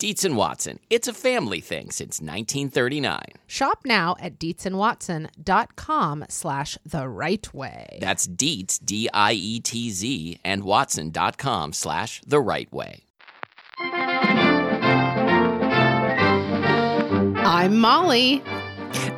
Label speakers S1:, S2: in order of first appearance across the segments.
S1: Dietz and Watson. It's a family thing since 1939.
S2: Shop now at dietzandwatson.com slash the right way.
S1: That's Dietz, D I E T Z, and Watson.com slash the right way.
S2: I'm Molly.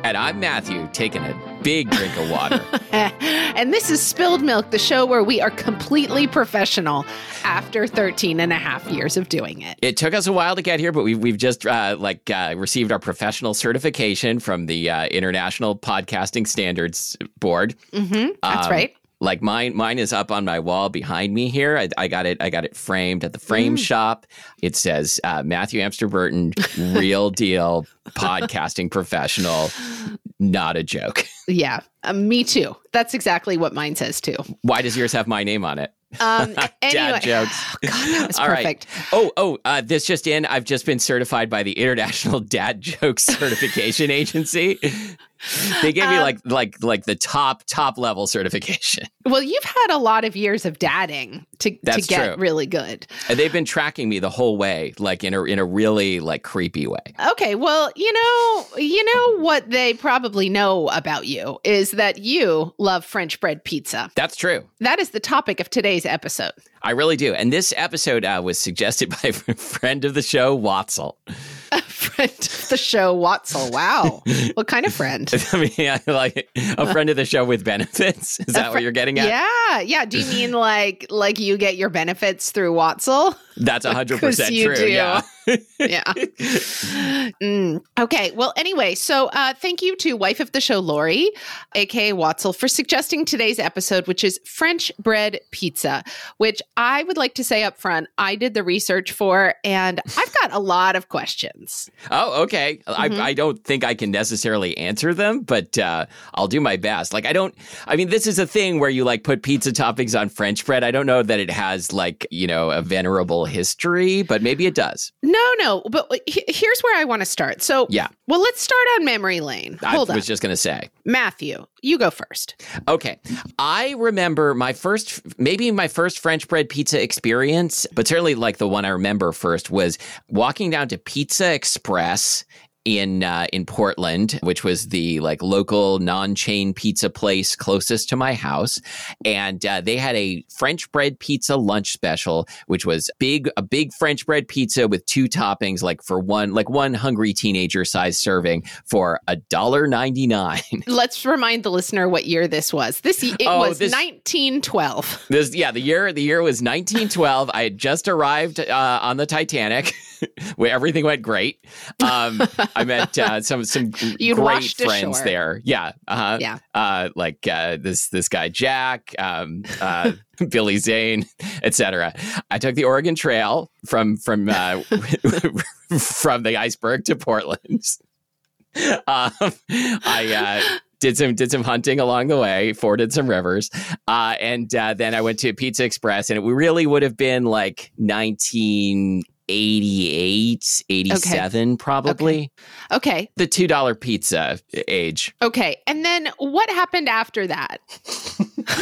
S1: And I'm Matthew, taking a big drink of water.
S2: and this is Spilled Milk, the show where we are completely professional after 13 and a half years of doing it.
S1: It took us a while to get here, but we've, we've just uh, like uh, received our professional certification from the uh, International Podcasting Standards Board.
S2: Mm-hmm, that's
S1: Um,
S2: right.
S1: Like mine, mine is up on my wall behind me here. I, I got it. I got it framed at the frame shop. It says uh, Matthew Amster Burton, real deal podcasting professional, not a joke.
S2: Yeah, uh, me too. That's exactly what mine says too.
S1: Why does yours have my name on it?
S2: Um,
S1: Dad
S2: anyway,
S1: jokes.
S2: God, that was
S1: All right.
S2: perfect.
S1: Oh, oh, uh, this just in. I've just been certified by the International Dad Jokes Certification Agency. They gave me
S2: Um,
S1: like like like the top top level certification.
S2: Well, you've had a lot of years of dadding to, to get
S1: true.
S2: really good.
S1: And they've been tracking me the whole way, like in a in a really like creepy way.
S2: Okay, well, you know, you know what they probably know about you is that you love French bread pizza.
S1: That's true.
S2: That is the topic of today's episode.
S1: I really do. And this episode uh, was suggested by a friend of the show, Watzel.
S2: A friend of the show, Watzel. Wow. what kind of friend?
S1: I mean, I like a friend of the show with benefits. Is that
S2: fr-
S1: what you're getting at?
S2: Yeah, yeah. Do you mean like like you get your benefits through Watzel?
S1: That's 100%
S2: 'Cause you
S1: true.
S2: do.
S1: Yeah.
S2: yeah. Mm. Okay. Well, anyway, so uh, thank you to wife of the show, Lori, aka Watzel, for suggesting today's episode, which is French bread pizza, which I would like to say up front, I did the research for, and I've got a lot of questions.
S1: Oh, okay.
S2: Mhm.
S1: I, I don't think I can necessarily answer them, but uh, I'll do my best. Like, I don't, I mean, this is a thing where you like put pizza toppings on French bread. I don't know that it has like, you know, a venerable history, but maybe it does.
S2: No, no, but here's where I want to start. So,
S1: Yeah.
S2: Well, let's start on memory lane. Hold
S1: I
S2: on.
S1: was just going to say.
S2: Matthew, you go first.
S1: Okay. I remember my first, maybe my first French bread pizza experience, but certainly like the one I remember first was walking down to Pizza Express in uh, in Portland, which was the like local non-chain pizza place closest to my house, and uh, they had a French bread pizza lunch special, which was big a big French bread pizza with two toppings, like for one like one hungry teenager size serving for a dollar ninety nine.
S2: Let's remind the listener what year this was. This it
S1: Oh,
S2: was 1912.
S1: This yeah, the year the year was 1912. I had just arrived uh, on the Titanic, where everything went great. Um, I met uh, some some great friends
S2: ashore.
S1: there. Yeah, uh-huh.
S2: Yeah.
S1: uh, like uh, this this guy Jack, um, uh, Billy Zane, etc. I took the Oregon Trail from from uh, from the iceberg to Portland. Um, I uh, did some did some hunting along the way, forded some rivers, uh, and uh, then I went to Pizza Express, and it really would have been like 1988, 87, probably
S2: Okay.
S1: the two dollar pizza age.
S2: Okay. And then what happened after that?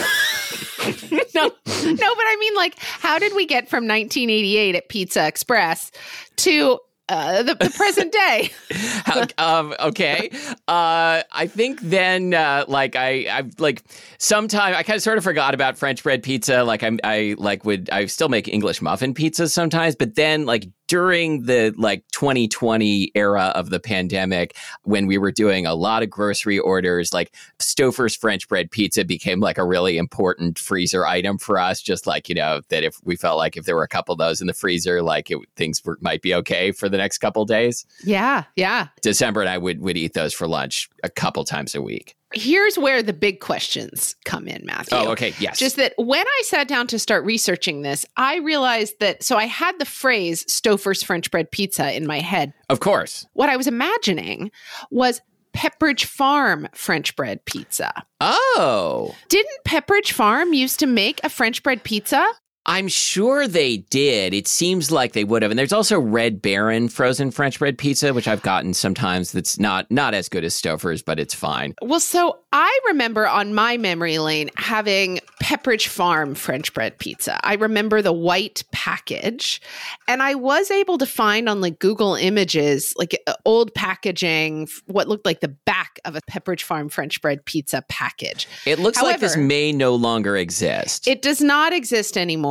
S2: no, no, but I mean, like, how did we get from 1988 at Pizza Express to uh, the, the present day.
S1: Um, okay. Uh, I think then, uh, like I, I like sometime I kind of sort of forgot about French bread pizza. Like I'm, I like would I still make English muffin pizzas sometimes, but then like during the like 2020 era of the pandemic, when we were doing a lot of grocery orders, like Stouffer's French bread pizza became like a really important freezer item for us. Just like you know that if we felt like if there were a couple of those in the freezer, like it, things were, might be okay for the next couple days.
S2: yeah, yeah.
S1: December and I would would eat those for lunch a couple times a week.
S2: Here's where the big questions come in, Matthew.
S1: Oh, okay, yes.
S2: Just that when I sat down to start researching this, I realized that so I had the phrase Stouffer's French bread pizza in my head.
S1: of course.
S2: What I was imagining was Pepperidge Farm French bread pizza.
S1: Oh,
S2: Didn't Pepperidge Farm used to make a French bread pizza?
S1: I'm sure they did. It seems like they would have. And there's also Red Baron frozen French bread pizza, which I've gotten sometimes. That's not not as good as Stouffer's, but it's fine.
S2: Well, so I remember on my memory lane having Pepperidge Farm French bread pizza. I remember the white package, and I was able to find on like Google Images like uh, old packaging, what looked like the back of a Pepperidge Farm French bread pizza package.
S1: It looks like this may no longer exist.
S2: It does not exist anymore.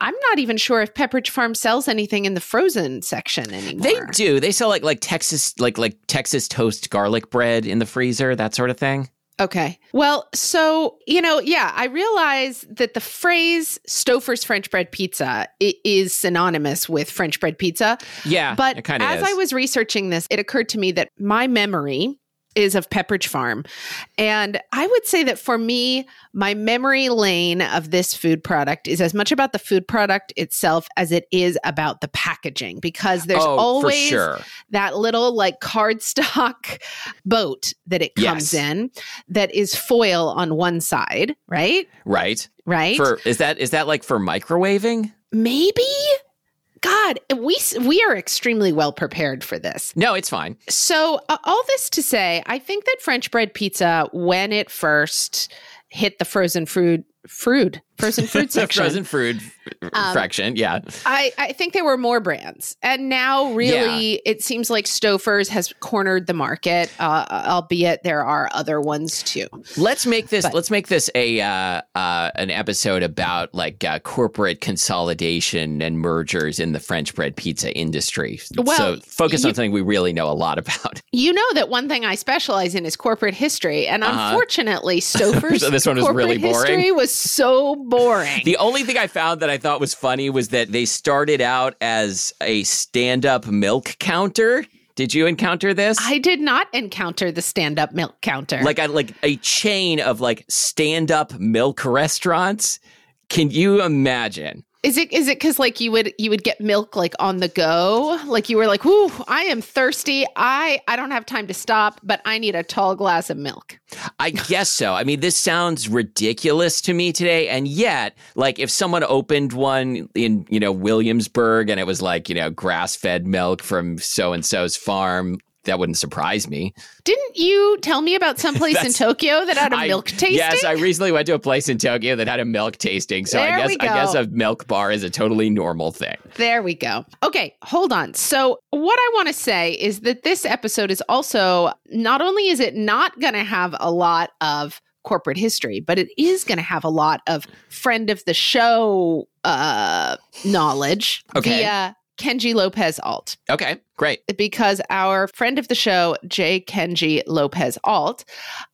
S2: I'm not even sure if Pepperidge Farm sells anything in the frozen section anymore.
S1: they do. They sell like like Texas like like Texas toast garlic bread in the freezer, that sort of thing.
S2: Okay. Well, so, you know, yeah, I realize that the phrase Stouffer's French bread pizza is synonymous with French bread pizza.
S1: Yeah,
S2: But as
S1: is.
S2: I was researching this, it occurred to me that my memory is of Pepperidge Farm. And I would say that for me, my memory lane of this food product is as much about the food product itself as it is about the packaging because there's
S1: oh,
S2: always
S1: sure.
S2: that little like cardstock boat that it comes
S1: Yes.
S2: in that is foil on one side, right?
S1: Right.
S2: Right?
S1: For is that is that like for microwaving?
S2: Maybe. God, we we are extremely well prepared for this.
S1: No, it's fine.
S2: So, uh, all this to say, I think that French bread pizza, when it first hit the frozen food, fruit, frozen fruit section,
S1: frozen fruit
S2: Um,
S1: fraction. Yeah.
S2: I, I think there were more brands. And now, really, it seems like Stouffer's has cornered the market, uh, albeit there are other ones too.
S1: Let's make this.
S2: But-
S1: let's make this a uh, uh, an episode about like uh, corporate consolidation and mergers in the French bread pizza industry.
S2: Well,
S1: so focus
S2: you-
S1: on something we really know a lot about.
S2: You know that one thing I specialize in is corporate history. And
S1: Uh-huh.
S2: unfortunately, Stouffer's
S1: So this one was really boring?
S2: history was so boring.
S1: The only thing I found that I thought was funny was that they started out as a stand-up milk counter. Did you encounter this?
S2: I did not encounter the stand up milk counter.
S1: like a like a chain of like stand-up milk restaurants. Can you imagine?
S2: Is it is it because like you would you would get milk like on the go? Like you were like, "Ooh, I am thirsty. I I don't have time to stop, but I need a tall glass of milk."
S1: I guess so. I mean, this sounds ridiculous to me today, and yet, like, if someone opened one in you know Williamsburg and it was like you know grass-fed milk from so and so's farm, that wouldn't surprise me.
S2: Didn't you tell me about some place in Tokyo that had a
S1: I-
S2: milk tasting?
S1: Yes, I recently went to a place in Tokyo that had a milk tasting, so
S2: There
S1: I guess I guess a milk bar is a totally normal thing.
S2: There we go. Okay, hold on. So, what I want to say is that this episode is also not only is it not going to have a lot of corporate history, but it is going to have a lot of friend of the show uh, knowledge
S1: Okay.
S2: via Kenji Lopez Alt.
S1: Okay, great.
S2: Because our friend of the show, J. Kenji Lopez Alt,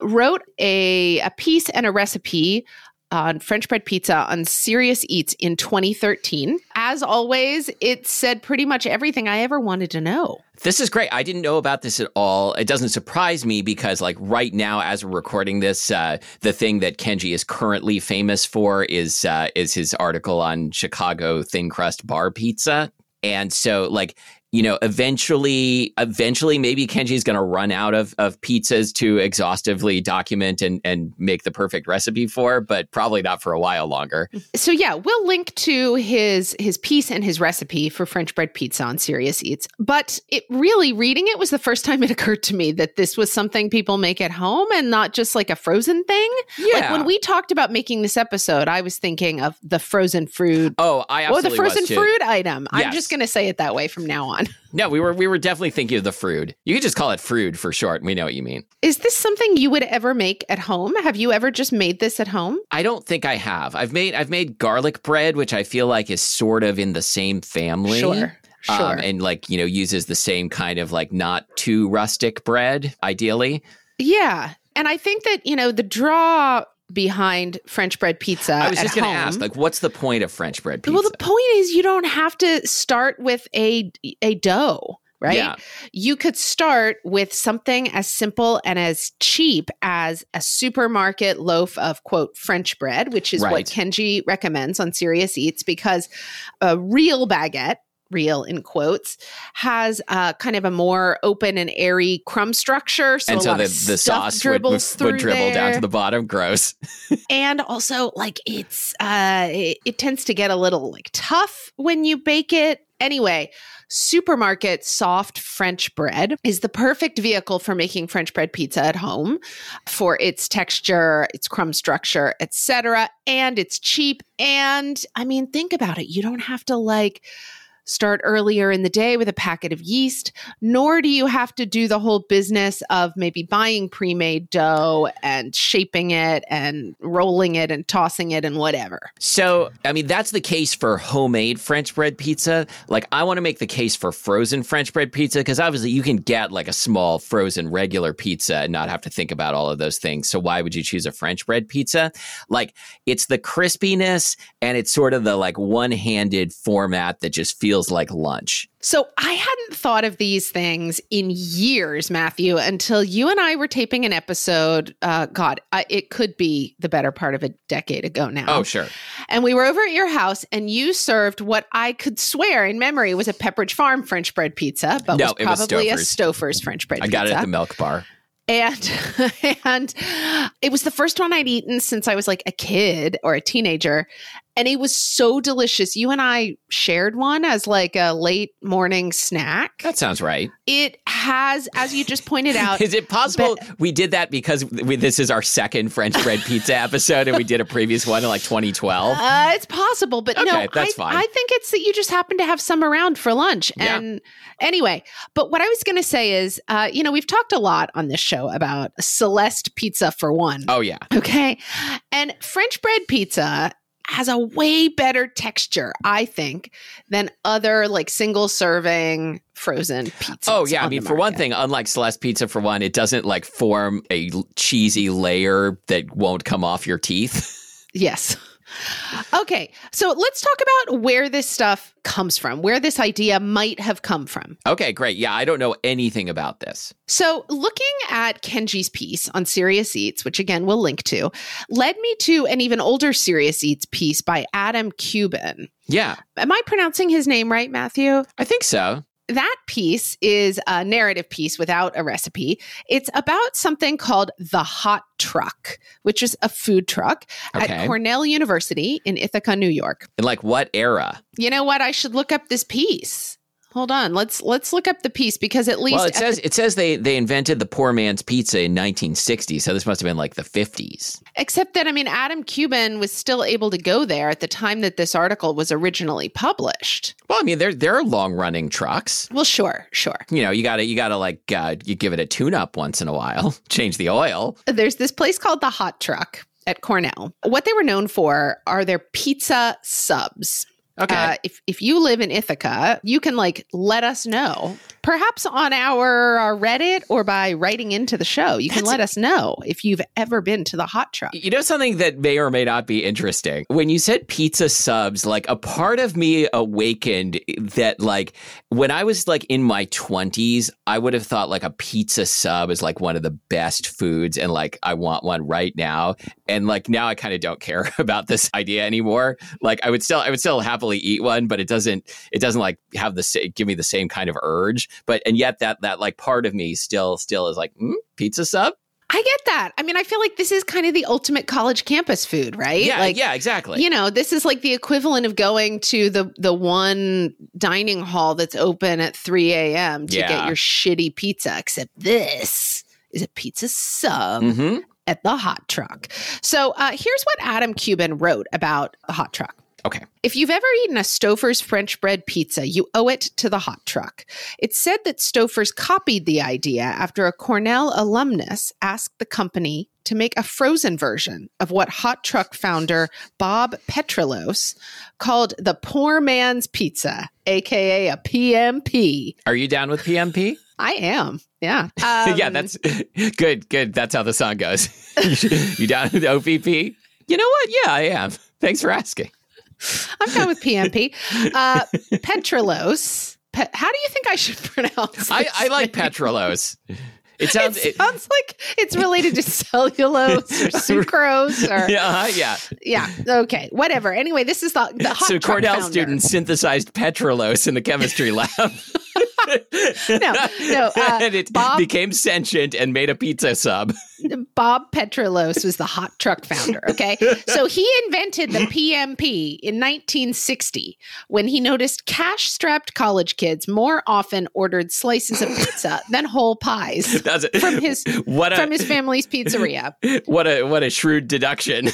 S2: wrote a, a piece and a recipe on French bread pizza on Serious Eats in 2013. As always, it said pretty much everything I ever wanted to know.
S1: This is great. I didn't know about this at all. It doesn't surprise me because, like, right now, as we're recording this, uh, the thing that Kenji is currently famous for is uh, is his article on Chicago thin crust bar pizza. And so, like, you know, eventually, eventually, maybe Kenji's going to run out of, of pizzas to exhaustively document and, and make the perfect recipe for, but probably not for a while longer.
S2: So yeah, we'll link to his his piece and his recipe for French bread pizza on Serious Eats. But it really reading it was the first time it occurred to me that this was something people make at home and not just like a frozen thing. Like when we talked about making this episode, I was thinking of the frozen fruit
S1: oh, I
S2: or the frozen fruit item. I'm just going to say it that way from now on. On.
S1: No, we were we were definitely thinking of the frood. You could just call it frood for short. We know what you mean.
S2: Is this something you would ever make at home? Have you ever just made this at home?
S1: I don't think I have. I've made I've made garlic bread, which I feel like is sort of in the same family.
S2: Sure. Sure.
S1: Um, and like, you know, uses the same kind of like not too rustic bread, ideally.
S2: yeah. And I think that, you know, the draw behind French bread pizza.
S1: I was just going to ask, like, what's the point of French bread pizza?
S2: Well, the point is you don't have to start with a a dough, right?
S1: Yeah.
S2: You could start with something as simple and as cheap as a supermarket loaf of quote French bread, which is what Kenji recommends on Serious Eats because a real baguette real in quotes has uh, kind of a more open and airy crumb structure. So
S1: and so the, the
S2: stuff
S1: sauce would, would,
S2: dribbles
S1: would dribble down to the bottom. Gross.
S2: and also like it's uh it, it tends to get a little like tough when you bake it. Anyway supermarket soft french bread is the perfect vehicle for making french bread pizza at home for its texture its crumb structure etc and it's cheap. And i mean think about it. You don't have to like start earlier in the day with a packet of yeast, nor do you have to do the whole business of maybe buying pre made dough and shaping it and rolling it and tossing it and whatever.
S1: So, I mean, that's the case for homemade French bread pizza. Like, I want to make the case for frozen French bread pizza because obviously you can get like a small frozen regular pizza and not have to think about all of those things. So, why would you choose a French bread pizza? Like, it's the crispiness and it's sort of the like one handed format that just feels like lunch.
S2: So I hadn't thought of these things in years, Matthew, until you and I were taping an episode. Uh, God, I, it could be the better part of a decade ago now.
S1: Oh, sure.
S2: And we were over at your house, and you served what I could swear in memory was a Pepperidge Farm French bread pizza, but
S1: No,
S2: was
S1: it was
S2: probably a
S1: Stouffer's.
S2: French bread pizza.
S1: I
S2: pizza.
S1: got it at the milk bar.
S2: and and it was the first one I'd eaten since I was like a kid or a teenager, and it was so delicious. You and I shared one as like a late morning snack.
S1: That sounds right.
S2: It has, as you just pointed out,
S1: Is it possible we did that because we, this is our second French bread pizza episode and we did a previous one in like 2012?
S2: Uh, it's possible, but no,
S1: that's
S2: I,
S1: fine.
S2: I think it's that you just happen to have some around for lunch.
S1: Yeah.
S2: And anyway, but what I was going to say is, uh, you know, we've talked a lot on this show about Celeste pizza for one.
S1: Oh, yeah.
S2: Okay. And French bread pizza has a way better texture, I think, than other like single serving frozen pizza.
S1: Oh yeah, I mean for one thing, unlike Celeste Pizza, for one, it doesn't like form a cheesy layer that won't come off your teeth.
S2: Yes. Okay. So let's talk about where this stuff comes from, where this idea might have come from.
S1: okay, great. Yeah, I don't know anything about this.
S2: So, looking at Kenji's piece on Serious Eats, which again we'll link to, led me to an even older Serious Eats piece by Adam Kuban.
S1: Yeah,
S2: Am I pronouncing his name right, Matthew?
S1: I think so.
S2: That piece is a narrative piece without a recipe. It's about something called the Hot Truck, which is a food truck
S1: Okay.
S2: at Cornell University in Ithaca, New York.
S1: In like what era?
S2: You know what? I should look up this piece. Hold on. Let's let's look up the piece because at least
S1: Well, it says it says they they invented the poor man's pizza in 1960, so this must have been like the 50s.
S2: Except that, I mean, Adam Kuban was still able to go there at the time that this article was originally published.
S1: Well, I mean, there there are long running trucks.
S2: Well, sure, sure.
S1: You know, you gotta you gotta like uh, you give it a tune up once in a while, change the oil.
S2: There's this place called the Hot Truck at Cornell. What they were known for are their pizza subs.
S1: Okay.
S2: Uh, if if you live in Ithaca, you can like let us know, perhaps on our, our Reddit or by writing into the show. You can
S1: That's-
S2: let us know if you've ever been to the Hot Truck.
S1: You know something that may or may not be interesting? When you said pizza subs, like a part of me awakened that like when I was like in my 20s, I would have thought like a pizza sub is like one of the best foods and like I want one right now. And like now I kind of don't care about this idea anymore. Like I would still I would still happily eat one, but it doesn't it doesn't like have the sa- give me the same kind of urge. But and yet that that like part of me still still is like, mm, pizza sub?
S2: I get that. I mean, I feel like this is kind of the ultimate college campus food, right?
S1: Yeah,
S2: like,
S1: yeah, exactly.
S2: you know, this is like the equivalent of going to the the one dining hall that's open at 3 a.m. to
S1: Yeah.
S2: get your shitty pizza, except this is a pizza sub
S1: Mhm.
S2: at the hot truck. So uh, here's what Adam Kuban wrote about the hot truck.
S1: Okay.
S2: If you've ever eaten a Stouffer's French bread pizza, you owe it to the hot truck. It's said that Stouffer's copied the idea after a Cornell alumnus asked the company to make a frozen version of what hot truck founder Bob Petrillose called the poor man's pizza, aka a PMP.
S1: Are you down with PMP?
S2: I am. Yeah.
S1: yeah,
S2: Um,
S1: that's good. Good. That's how the song goes. you down with OPP? You know what? Yeah, I am. Thanks for asking.
S2: I'm down with PMP. Uh, Petrillose. Pe- how do you think I should pronounce?
S1: I,
S2: this
S1: I like
S2: name?
S1: It sounds.
S2: It
S1: It,
S2: like it's related to cellulose or sucrose or yeah.
S1: yeah, yeah.
S2: Okay, whatever. Anyway, this is the the hot
S1: So Cornell
S2: founder.
S1: students synthesized Petrillose in the chemistry lab.
S2: No, no. Uh,
S1: and it
S2: Bob
S1: became sentient and made a pizza sub.
S2: Bob Petrillose was the hot truck founder. Okay, so he invented the PMP in 1960 when he noticed cash-strapped college kids more often ordered slices of pizza than whole pies
S1: That's it.
S2: from his
S1: what a
S2: from his family's pizzeria.
S1: what a what a shrewd deduction.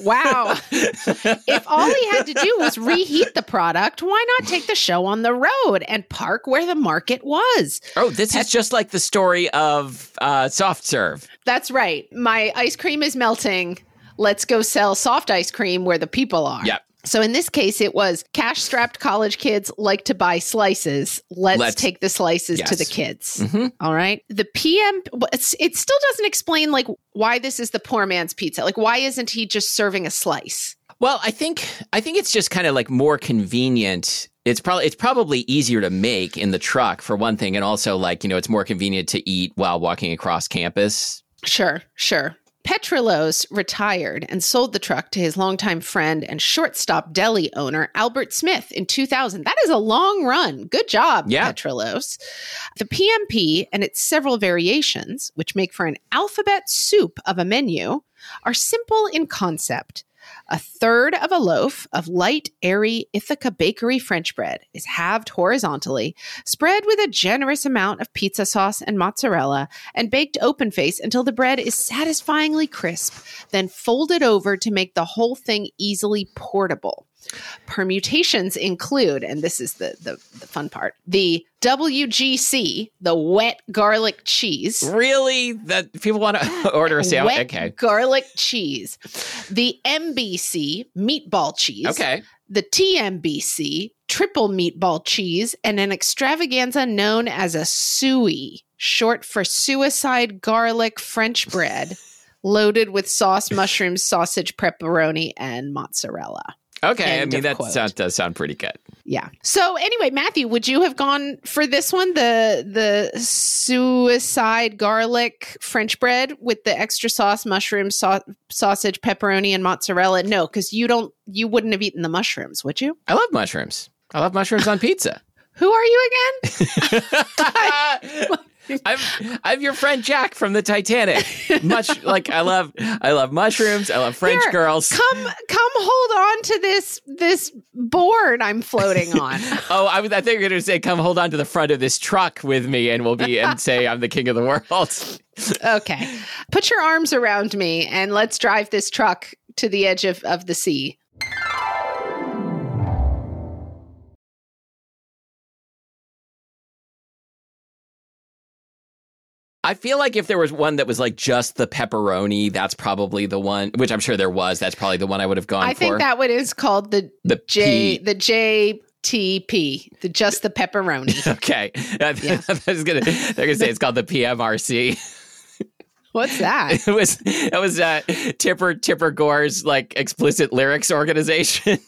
S2: Wow. if all he had to do was reheat the product, why not take the show on the road and park where the market was?
S1: Oh, this is just like the story of uh, soft serve.
S2: That's right. My ice cream is melting. Let's go sell soft ice cream where the people are.
S1: Yep.
S2: So in this case, it was cash strapped college kids like to buy slices. Let's,
S1: Let's-
S2: take the slices to the kids.
S1: Mhm.
S2: All right. The PM, it still doesn't explain like why this is the poor man's pizza. Like, why isn't he just serving a slice?
S1: Well, I think I think it's just kind of like more convenient. It's probably it's probably easier to make in the truck for one thing, and also like you know it's more convenient to eat while walking across campus.
S2: Sure, sure. Petrillose retired and sold the truck to his longtime friend and shortstop deli owner, Albert Smith, in 2000. That is a long run. Good job,
S1: Yeah.
S2: Petrillose. The PMP and its several variations, which make for an alphabet soup of a menu, are simple in concept. A third of a loaf of light, airy Ithaca bakery French bread is halved horizontally, spread with a generous amount of pizza sauce and mozzarella, and baked open face until the bread is satisfyingly crisp, then folded over to make the whole thing easily portable. Permutations include, and this is the, the, the fun part, the WGC, the wet garlic cheese.
S1: Really, that people want to order a sandwich?
S2: Wet
S1: Okay,
S2: garlic cheese. The MBC, meatball cheese.
S1: okay.
S2: The TMBC, triple meatball cheese, and an extravaganza known as a suey, short for suicide garlic French bread, loaded with sauce, mushrooms, sausage, pepperoni, and mozzarella.
S1: Okay, I mean that sound, does sound pretty good.
S2: Yeah. So anyway, Matthew, would you have gone for this one, the the suicide garlic French bread with the extra sauce, mushrooms, sau- sausage, pepperoni, and mozzarella? No, because you don't. You wouldn't have eaten the mushrooms, would you?
S1: I love mushrooms. I love mushrooms on pizza.
S2: Who are you again?
S1: I'm I'm your friend Jack from the Titanic. Much like I love I love mushrooms. I love French
S2: Here,
S1: girls.
S2: Come, come, hold on to this this board I'm floating on.
S1: Oh, I was I think you're gonna say come hold on to the front of this truck with me and we'll be and say I'm the king of the world.
S2: okay, put your arms around me and let's drive this truck to the edge of, of the sea.
S1: I feel like if there was one that was like just the pepperoni, that's probably the one which I'm sure there was. That's probably the one I would have gone for.
S2: I
S1: for.
S2: think that one is called the
S1: the
S2: J
S1: P.
S2: the JTP, the just the pepperoni.
S1: Okay. I was gonna they're gonna say it's called the PMRC.
S2: What's that?
S1: It was it was uh Tipper Tipper Gore's like explicit lyrics organization.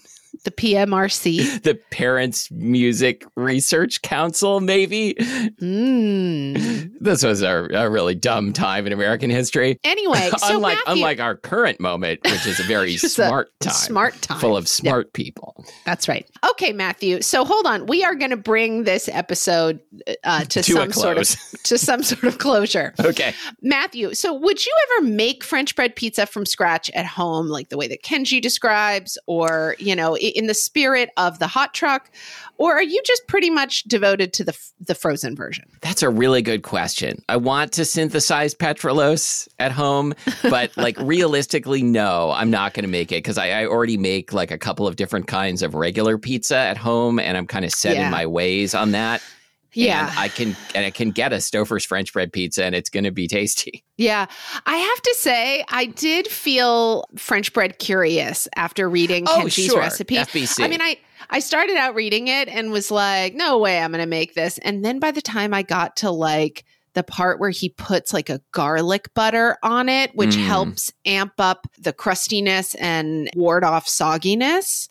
S2: The PMRC.
S1: the Parents Music Research Council, maybe.
S2: Mm.
S1: This was a, a really dumb time in American history.
S2: Anyway, so
S1: unlike
S2: Matthew,
S1: unlike our current moment, which is a very
S2: Just a
S1: smart time,
S2: smart time.
S1: full of smart people.
S2: That's right. Okay, Matthew. So hold on. We are going to bring this episode uh, to,
S1: To
S2: some sort of to some sort of closure.
S1: Okay.
S2: Matthew, so would you ever make French bread pizza from scratch at home, like the way that Kenji describes, or you know, in the spirit of the hot truck, or are you just pretty much devoted to the the frozen version?
S1: That's a really good question. I want to synthesize Petrillose at home, but like realistically, no, I'm not going to make it because I, I, already make like a couple of different kinds of regular pizza at home, and I'm kind of set yeah. in my ways on that.
S2: Yeah,
S1: I can and I can get a Stouffer's French bread pizza, and it's going to be tasty.
S2: Yeah, I have to say, I did feel French bread curious after reading oh, Kenji's
S1: sure.
S2: recipe.
S1: FBC.
S2: I mean, I I started out reading it and was like, no way, I'm going to make this. And then by the time I got to like the part where he puts like a garlic butter on it, which mm. helps amp up the crustiness and ward off sogginess.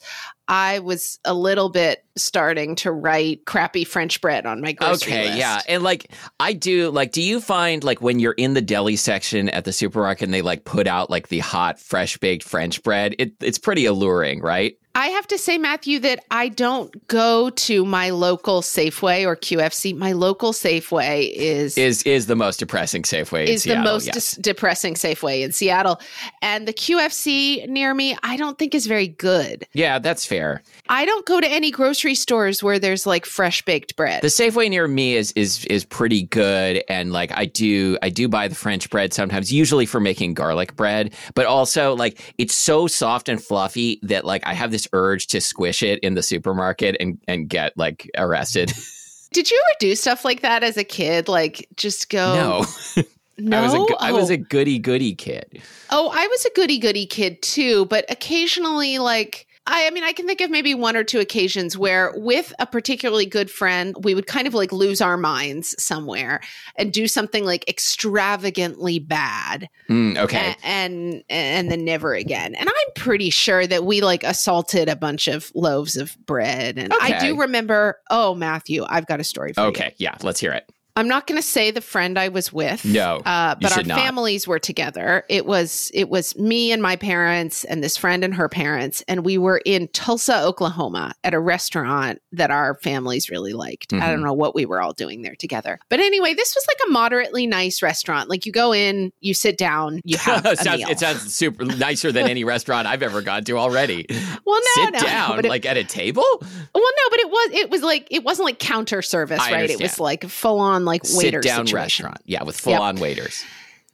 S2: I was a little bit starting to write crappy French bread on my grocery
S1: okay,
S2: list.
S1: yeah. And like I do like do you find like when you're in the deli section at the supermarket and they like put out like the hot fresh baked French bread, it, it's pretty alluring, right?
S2: I have to say, Matthew, that I don't go to my local Safeway or QFC. My local Safeway is
S1: is is the most depressing Safeway.
S2: Is
S1: Seattle,
S2: the most
S1: yes.
S2: de- depressing Safeway in Seattle, and the QFC near me, I don't think is very good.
S1: Yeah, that's fair.
S2: I don't go to any grocery stores where there's like fresh baked bread.
S1: The Safeway near me is is is pretty good, and like I do I do buy the French bread sometimes, usually for making garlic bread, but also like it's so soft and fluffy that like I have this urge to squish it in the supermarket and and get like arrested.
S2: Did you ever do stuff like that as a kid? Like just go
S1: No.
S2: No,
S1: I was a,
S2: oh.
S1: I was a goody goody kid.
S2: Oh, I was a goody goody kid too, but occasionally like I, I mean, I can think of maybe one or two occasions where, with a particularly good friend, we would kind of like lose our minds somewhere and do something like extravagantly bad.
S1: Mm, okay,
S2: and, and and then never again. And I'm pretty sure that we like assaulted a bunch of loaves of bread. And
S1: okay.
S2: I do remember. Oh, Matthew, I've got a story for
S1: okay,
S2: you.
S1: Okay, yeah, let's hear it.
S2: I'm not going to say the friend I was with.
S1: No,
S2: uh, but our
S1: not.
S2: families were together. It was it was me and my parents and this friend and her parents, and we were in Tulsa, Oklahoma, at a restaurant that our families really liked. Mm-hmm. I don't mm-hmm. know what we were all doing there together, but anyway, this was like a moderately nice restaurant. Like you go in, you sit down, you have
S1: it,
S2: sounds,
S1: it sounds super nicer than any restaurant I've ever gone to already.
S2: Well, no,
S1: sit
S2: no,
S1: down,
S2: no, it,
S1: like at a table.
S2: Well, no, but it was it was like it wasn't like counter service,
S1: I
S2: right?
S1: Understand.
S2: It was like full on like waiter
S1: sit down
S2: situation.
S1: restaurant. Yeah, with full yep. on waiters.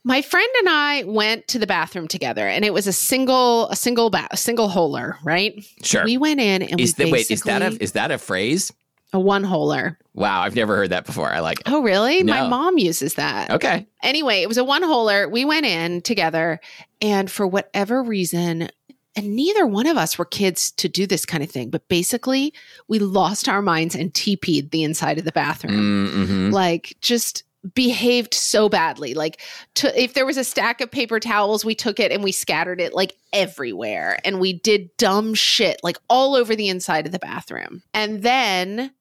S2: My friend and I went to the bathroom together, and it was a single, a single, ba- a single holer, right?
S1: Sure.
S2: We went in and
S1: is
S2: we
S1: the, wait is that a is that a phrase?
S2: A one holer.
S1: Wow, I've never heard that before. I like it.
S2: Oh, really?
S1: No.
S2: My mom uses that.
S1: Okay.
S2: Anyway, it was a one holer. We went in together, and for whatever reason, and neither one of us were kids to do this kind of thing, but basically, we lost our minds and TP'd the inside of the bathroom.
S1: Mm-hmm.
S2: Like, just behaved so badly. Like, to, if there was a stack of paper towels, we took it and we scattered it like everywhere. And we did dumb shit like all over the inside of the bathroom. And then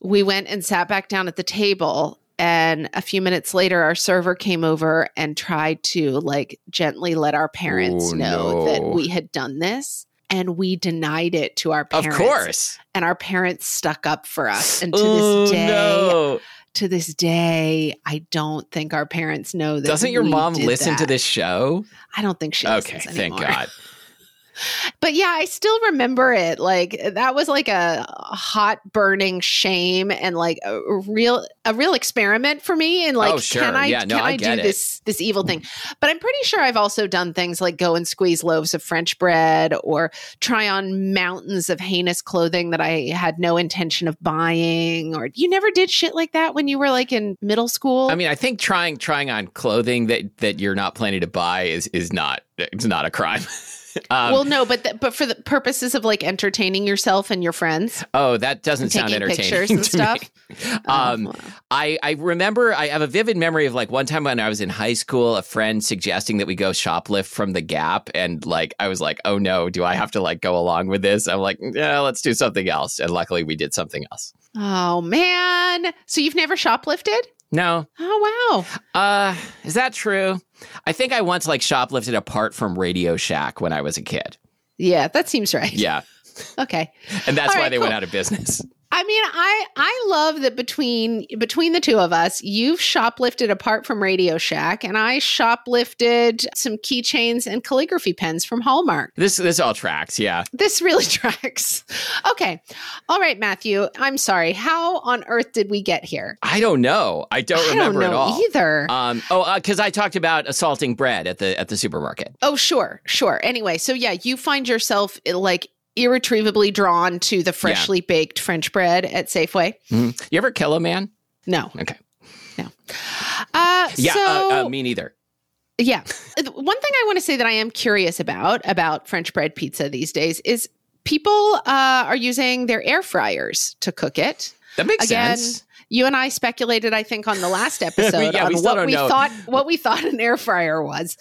S2: we went and sat back down at the table. And a few minutes later, our server came over and tried to like gently let our parents
S1: oh,
S2: know
S1: no.
S2: that we had done this and we denied it to our parents.
S1: Of course.
S2: And our parents stuck up for us. And to
S1: oh,
S2: this day,
S1: no.
S2: to this day, I don't think our parents know that.
S1: Doesn't your mom listen
S2: that.
S1: to this show?
S2: I don't think she.
S1: Okay, thank God.
S2: but yeah, I still remember it. Like that was like a hot burning shame and like a real a real experiment for me. And like,
S1: oh, sure.
S2: can I
S1: yeah, no,
S2: can
S1: I,
S2: I, do
S1: it.
S2: this this evil thing? Mm. But I'm pretty sure I've also done things like go and squeeze loaves of French bread or try on mountains of heinous clothing that I had no intention of buying. Or you never did shit like that when you were like in middle school.
S1: I mean, I think trying trying on clothing that that you're not planning to buy is is not it's not a crime.
S2: Um, well, no, but th- but for the purposes of like entertaining yourself and your friends.
S1: Oh, that doesn't sound entertaining.
S2: Pictures and stuff.
S1: um, oh. I I remember I have a vivid memory of like one time when I was in high school, a friend suggesting that we go shoplift from the Gap, and like I was like, oh no, do I have to like go along with this? I'm like, yeah, let's do something else, and luckily we did something else.
S2: Oh man! So you've never shoplifted?
S1: No.
S2: Oh
S1: wow. Uh, is that true? I think I once like shoplifted apart from Radio Shack when I was a kid.
S2: Yeah, that seems right.
S1: Yeah.
S2: okay.
S1: And that's
S2: All
S1: why
S2: right,
S1: they
S2: cool.
S1: went out of business.
S2: I mean, I I love that between between the two of us, you've shoplifted apart from Radio Shack, and I shoplifted some keychains and calligraphy pens from Hallmark.
S1: This this all tracks, yeah.
S2: This really tracks. Okay, all right, Matthew. I'm sorry. How on earth did we get here?
S1: I don't know. I don't
S2: I
S1: remember
S2: don't
S1: at all.
S2: either.
S1: Um, oh, because I talked about assaulting bread at the at the supermarket.
S2: Oh, sure, sure. Anyway, so yeah, you find yourself eh, like irretrievably drawn to the freshly baked French bread at Safeway.
S1: Mhm. You ever kill a man?
S2: No,
S1: Okay.
S2: uh,
S1: Yeah,
S2: so
S1: uh, uh, me neither.
S2: yeah. Uh, One thing I want to say that I am curious about about French bread pizza these days is people uh, are using their air fryers to cook it.
S1: That makes
S2: Again,
S1: sense.
S2: You and I speculated, I think, on the last episode
S1: Yeah,
S2: on
S1: we
S2: what we
S1: know.
S2: thought what we thought an air fryer was.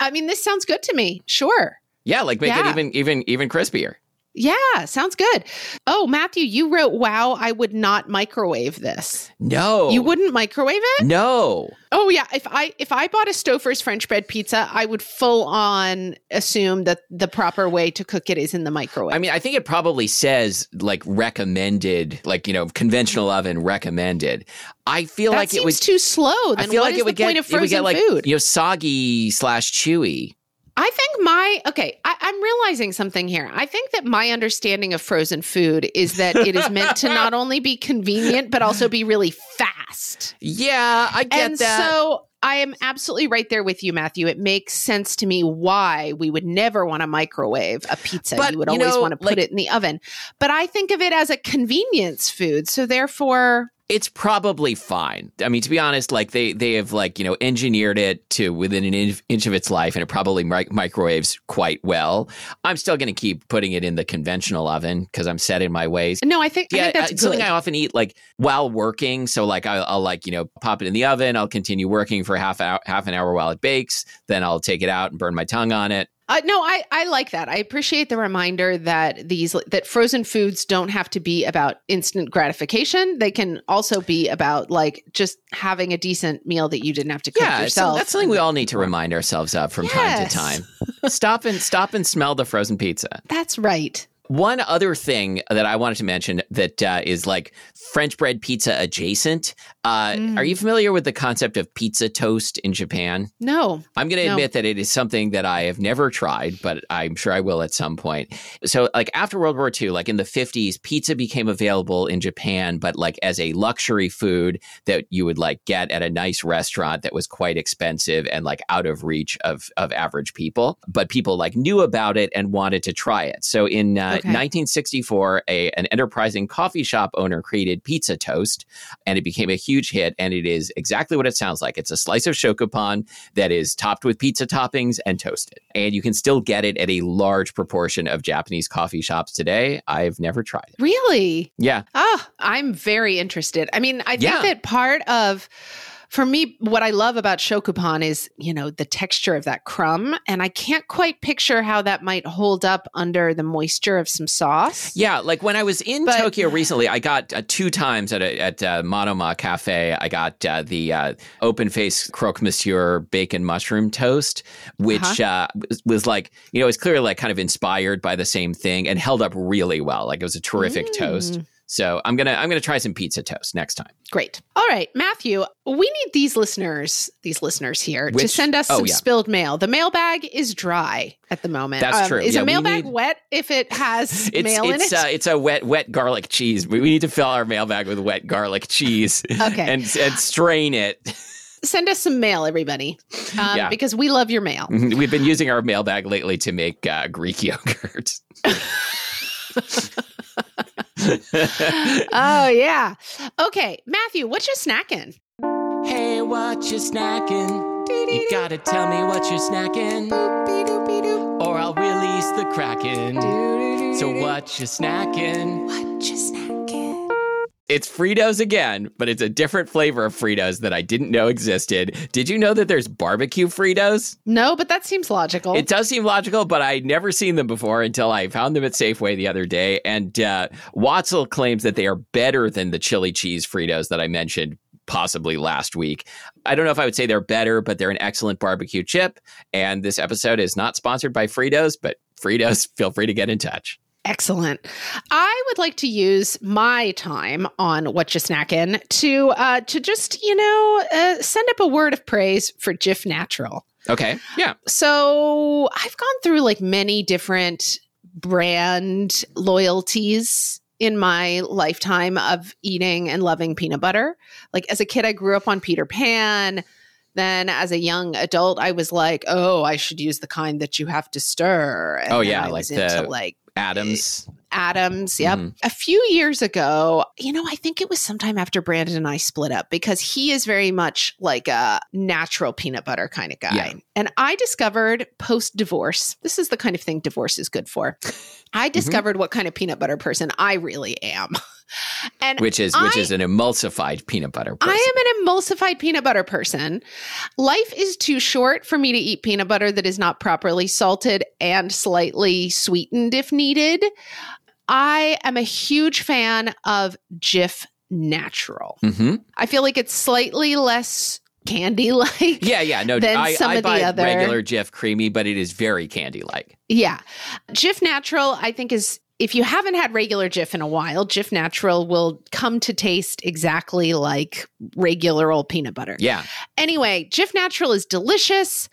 S2: I mean, this sounds good to me. Sure.
S1: Yeah, like make it even even even crispier.
S2: Yeah, sounds good. Oh, Matthew, you wrote, "Wow, I would not microwave this."
S1: No,
S2: You wouldn't microwave it?
S1: No,
S2: Oh yeah, if I if I bought a Stouffer's French bread pizza, I would full on assume that the proper way to cook it is in the microwave.
S1: I mean I think it probably says like recommended, like you know conventional oven recommended. I feel
S2: that
S1: like it was
S2: too slow.
S1: I feel like it would
S2: the point
S1: get
S2: of
S1: it would get like
S2: food?
S1: you know soggy slash chewy.
S2: I think my okay, I, I'm realizing something here. I think that my understanding of frozen food is that it is meant to not only be convenient but also be really fast.
S1: Yeah, I get
S2: and
S1: that.
S2: so I am absolutely right there with you, Matthew. It makes sense to me why we would never want to microwave a pizza.
S1: But,
S2: you would
S1: you
S2: always
S1: know,
S2: want to put
S1: like-
S2: it in the oven. But I think of it as a convenience food. So therefore,
S1: it's probably fine. I mean, to be honest, like they they have like you know engineered it to within an inch, of its life, and it probably mi- microwaves quite well. I'm still going to keep putting it in the conventional oven because I'm set in my ways.
S2: no, I think, I
S1: Yeah,
S2: think that's
S1: something
S2: good.
S1: I often eat like while working. So like I'll, I'll like you know pop it in the oven. I'll continue working for half hour, half an hour while it bakes. Then I'll take it out and burn my tongue on it.
S2: Uh, no, I, I like that. I appreciate the reminder that these that frozen foods don't have to be about instant gratification. They can also be about like just having a decent meal that you didn't have to cook
S1: yeah, so
S2: yourself.
S1: that's something we all need to remind ourselves of from
S2: Yes.
S1: time to time. stop and stop and smell the frozen pizza.
S2: That's right.
S1: One other thing that I wanted to mention that uh, is like French bread pizza adjacent. Uh,
S2: Mm.
S1: Are you familiar with the concept of pizza toast in Japan?
S2: No.
S1: I'm going to
S2: No.
S1: admit that it is something that I have never tried, but I'm sure I will at some point. So, like after World War II, like in the 50s, pizza became available in Japan, but like as a luxury food that you would like get at a nice restaurant that was quite expensive and like out of reach of of average people. But people like knew about it and wanted to try it. So in uh, Uh,
S2: okay.
S1: 1964, a an enterprising coffee shop owner created pizza toast, and it became a huge hit. And it is exactly what it sounds like. It's a slice of shokupan that is topped with pizza toppings and toasted. And you can still get it at a large proportion of Japanese coffee shops today. I've never tried it.
S2: Really?
S1: Yeah.
S2: Oh, I'm very interested. I mean, I think
S1: Yeah.
S2: that part of for me, what I love about shokupan is, you know, the texture of that crumb. And I can't quite picture how that might hold up under the moisture of some sauce.
S1: Yeah, like when I was in
S2: But-
S1: Tokyo recently, I got uh, two times at a, at uh, Monoma Cafe. I got uh, the uh, open face croque monsieur bacon mushroom toast, which uh was, was like you know, it's clearly like kind of inspired by the same thing and held up really well. Like it was a terrific toast. So I'm gonna I'm gonna try some pizza toast next time.
S2: Great. All right, Matthew, we need these listeners, these listeners here to send us
S1: oh,
S2: some
S1: yeah.
S2: spilled mail. The mailbag is dry at the moment. Um,
S1: That's true.
S2: Is
S1: Yeah,
S2: a mailbag
S1: need-
S2: wet if it has
S1: It's
S2: mail in it?
S1: uh, it's a wet wet garlic cheese. We we need to fill our mailbag with wet garlic cheese.
S2: Okay.
S1: and and strain it.
S2: Send us some mail, everybody, um,
S1: Yeah.
S2: because we love your mail.
S1: We've been using our mailbag lately to make uh, Greek yogurt.
S2: oh yeah. Okay, Matthew, what you snacking?
S1: Hey, what you snacking? You gotta tell me what you're snacking, or I'll release the kraken. So what you snacking?
S2: What you snacking?
S1: It's Fritos again, but it's a different flavor of Fritos that I didn't know existed. Did you know that there's barbecue Fritos?
S2: No, but that seems logical.
S1: It does seem logical, but I'd never seen them before until I found them at Safeway the other day. And uh, Watzel claims that they are better than the chili cheese Fritos that I mentioned possibly last week. I don't know if I would say they're better, but they're an excellent barbecue chip. And this episode is not sponsored by Fritos, but Fritos, feel free to get in touch.
S2: Excellent. I would like to use my time on what you snacking to uh, to just you know uh, send up a word of praise for Jif Natural.
S1: Okay. Yeah.
S2: So I've gone through like many different brand loyalties in my lifetime of eating and loving peanut butter. Like as a kid, I grew up on Peter Pan. Then as a young adult, I was like, oh, I should use the kind that you have to stir. And
S1: Oh, yeah,
S2: I
S1: like
S2: was into
S1: the-
S2: like
S1: Adams.
S2: Adams. Yep.
S1: Mhm.
S2: A few years ago, you know, I think it was sometime after Brandon and I split up because he is very much like a natural peanut butter kind of guy.
S1: Yeah.
S2: And I discovered post divorce, this is the kind of thing divorce is good for. I
S1: Mm-hmm.
S2: discovered what kind of peanut butter person I really am. and
S1: Which is which is an emulsified peanut butter. Person.
S2: I am an emulsified peanut butter person. Life is too short for me to eat peanut butter that is not properly salted and slightly sweetened if needed. I am a huge fan of Jif Natural.
S1: hmm
S2: I feel like it's slightly less candy like.
S1: Yeah, yeah. No,
S2: Than
S1: I,
S2: some
S1: I
S2: of the
S1: buy
S2: other-
S1: regular Jif creamy, but it is very candy like.
S2: Yeah. Jif Natural, I think, is if you haven't had regular Jif in a while, Jif Natural will come to taste exactly like regular old peanut butter.
S1: Yeah.
S2: Anyway, Jif Natural is delicious.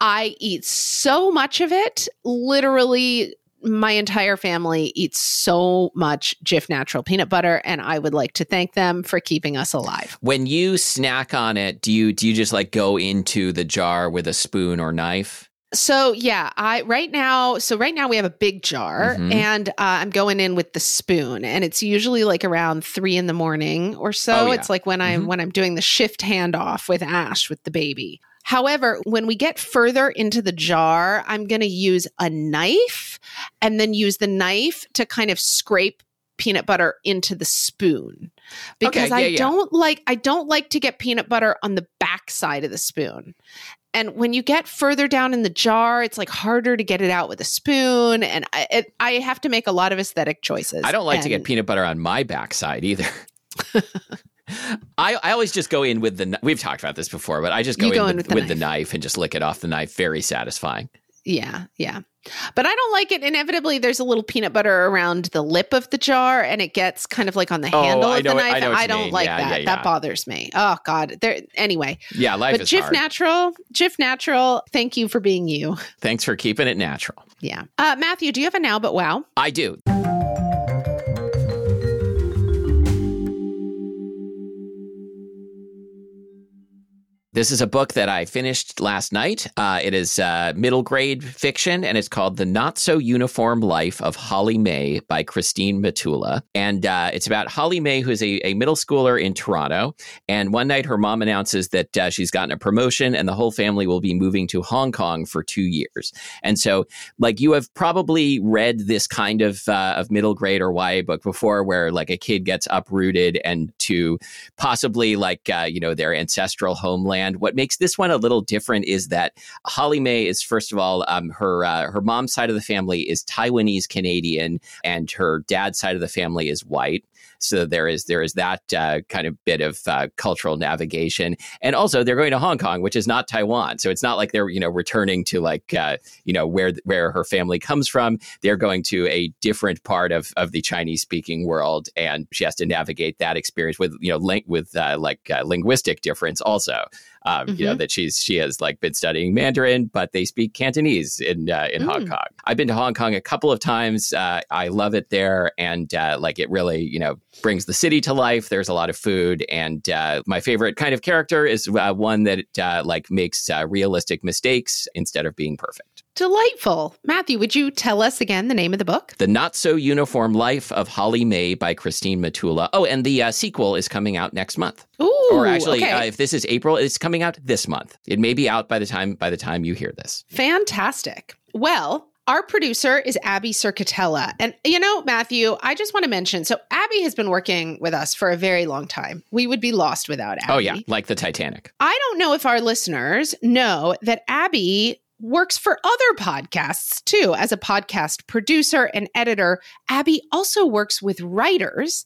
S2: I eat so much of it. Literally, my entire family eats so much Jif Natural peanut butter, and I would like to thank them for keeping us alive.
S1: When you snack on it, do you do you just like go into the jar with a spoon or knife?
S2: So yeah, I right now. So right now we have a big jar,
S1: Mhm.
S2: and uh, I'm going in with the spoon, and it's usually like around three in the morning or so.
S1: Oh, yeah.
S2: It's like when I'm
S1: Mhm.
S2: when I'm doing the shift handoff with Ash with the baby. However, when we get further into the jar, I'm going to use a knife, and then use the knife to kind of scrape peanut butter into the spoon because
S1: Okay,
S2: I
S1: yeah, yeah.
S2: don't like I don't like to get peanut butter on the back side of the spoon. And when you get further down in the jar, it's like harder to get it out with a spoon. And I, it, I have to make a lot of aesthetic choices.
S1: I don't like to get peanut butter on my backside either. I, I always just go in with the we've talked about this before, but I just go,
S2: You
S1: in,
S2: go
S1: with,
S2: with the
S1: with the
S2: knife.
S1: knife and just lick it off the knife. Very satisfying.
S2: Yeah, yeah. But I don't like it. Inevitably, there's a little peanut butter around the lip of the jar, and it gets kind of like on the
S1: Oh,
S2: handle
S1: I
S2: of the
S1: I
S2: knife.
S1: what you
S2: don't
S1: mean.
S2: like
S1: Yeah,
S2: that.
S1: yeah, yeah.
S2: That bothers me. Oh God. There. Anyway,
S1: Yeah, life
S2: but
S1: is
S2: Jif
S1: hard.
S2: Natural, Jif Natural. Thank you for being you.
S1: Thanks for keeping it natural.
S2: Yeah. Uh, Matthew, do you have a now but wow?
S1: I do. This is a book that I finished last night. Uh, it is uh, middle grade fiction, and it's called The Not So Uniform Life of Holly-Mei by Christina Matula. And uh, it's about Holly-Mei, who is a, a middle schooler in Toronto. And one night, her mom announces that uh, she's gotten a promotion, and the whole family will be moving to Hong Kong for two years. And so, like, you have probably read this kind of uh, of middle grade or YA book before, where like a kid gets uprooted and to possibly like uh, you know their ancestral homeland. And what makes this one a little different is that Holly-Mei is first of all um, her uh, her mom's side of the family is Taiwanese Canadian, and her dad's side of the family is white. So there is there is that uh, kind of bit of uh, cultural navigation, and also they're going to Hong Kong, which is not Taiwan. So it's not like they're you know returning to like uh, you know where where her family comes from. They're going to a different part of of the Chinese speaking world, and she has to navigate that experience with you know link with uh, like uh, linguistic difference also. Um, You know that she's she has like been studying Mandarin, but they speak Cantonese in uh, in Hong
S2: Mm.
S1: Kong. I've been to Hong Kong a couple of times. Uh, I love it there, and uh, like it really you know brings the city to life. There's a lot of food, and uh, my favorite kind of character is uh, one that uh, like makes uh, realistic mistakes instead of being perfect.
S2: Delightful. Matthew, would you tell us again the name of the book?
S1: The Not So Uniform Life of Holly-Mei by Christina Matula. Oh, and the uh, sequel is coming out next month.
S2: Ooh,
S1: or actually,
S2: okay.
S1: uh, if this is April, it's coming out this month. It may be out by the time by the time you hear this.
S2: Fantastic. Well, our producer is Abby Cerquitella. And, you know, Matthew, I just want to mention so, Abby has been working with us for a very long time. We would be lost without Abby.
S1: Oh yeah, like the Titanic.
S2: I don't know if our listeners know that Abby works for other podcasts too. As a podcast producer and editor, Abby also works with writers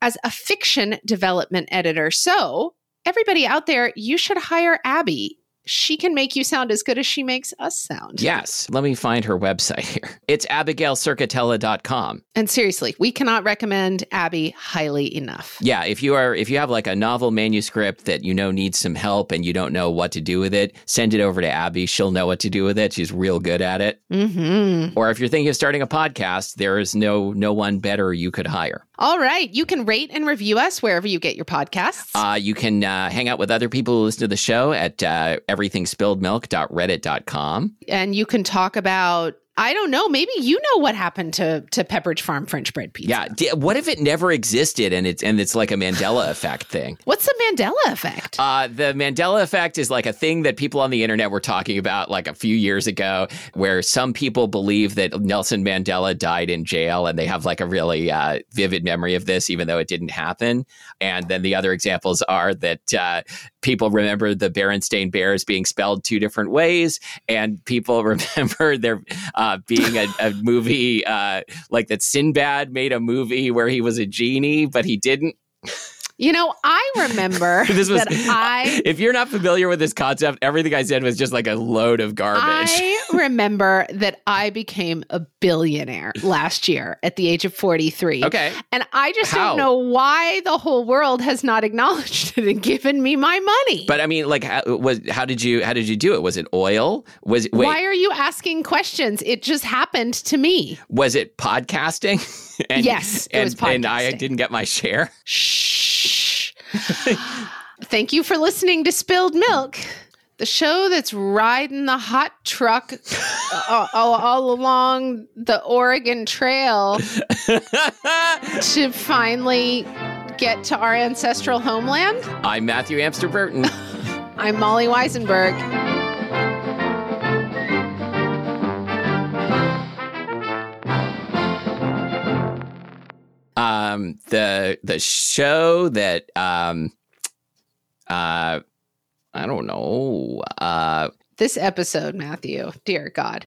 S2: as a fiction development editor. So, everybody out there, you should hire Abby. She can make you sound as good as she makes us sound.
S1: Yes. Let me find her website here. It's abigailcerquitella.com.
S2: And seriously, we cannot recommend Abby highly enough.
S1: Yeah, if you are if you have like a novel manuscript that you know needs some help and you don't know what to do with it, send it over to Abby. She'll know what to do with it. She's real good at it.
S2: Mm-hmm.
S1: Or if you're thinking of starting a podcast, there is no no one better you could hire.
S2: All right. You can rate and review us wherever you get your podcasts.
S1: Uh, you can uh, hang out with other people who listen to the show at uh, everythingspilledmilk.reddit.com.
S2: and you can talk about I don't know. Maybe you know what happened to to Pepperidge Farm French bread pizza.
S1: Yeah. D- what if it never existed and it's and it's like a Mandela effect thing?
S2: What's the Mandela effect?
S1: Uh, the Mandela effect is like a thing that people on the internet were talking about like a few years ago, where some people believe that Nelson Mandela died in jail and they have like a really uh, vivid memory of this, even though it didn't happen. And then the other examples are that uh, people remember the Berenstain Bears being spelled two different ways, and people remember there uh, being a, a movie uh, like that Sinbad made a movie where he was a genie, but he didn't.
S2: You know, I remember
S1: This was
S2: that I
S1: if you're not familiar with this concept, everything I said was just like a load of garbage.
S2: I remember that I became a billionaire last year at the age of 43.
S1: okay.
S2: And I just
S1: How?
S2: don't know why the whole world has not acknowledged it and given me my money.
S1: But I mean, like, how, was how did you how did you do it? Was it oil? Was it, wait?
S2: why are you asking questions? It just happened to me.
S1: Was it podcasting? and,
S2: Yes, it
S1: and,
S2: was
S1: And I didn't get my share.
S2: Shh. Thank you for listening to Spilled Milk, the show that's riding the hot truck uh, all, all along the Oregon Trail to finally get to our ancestral homeland.
S1: I'm Matthew Amster Burton.
S2: I'm Molly Wizenberg.
S1: Um, the the show that um, uh, I don't know. Uh,
S2: This episode, Matthew, dear God,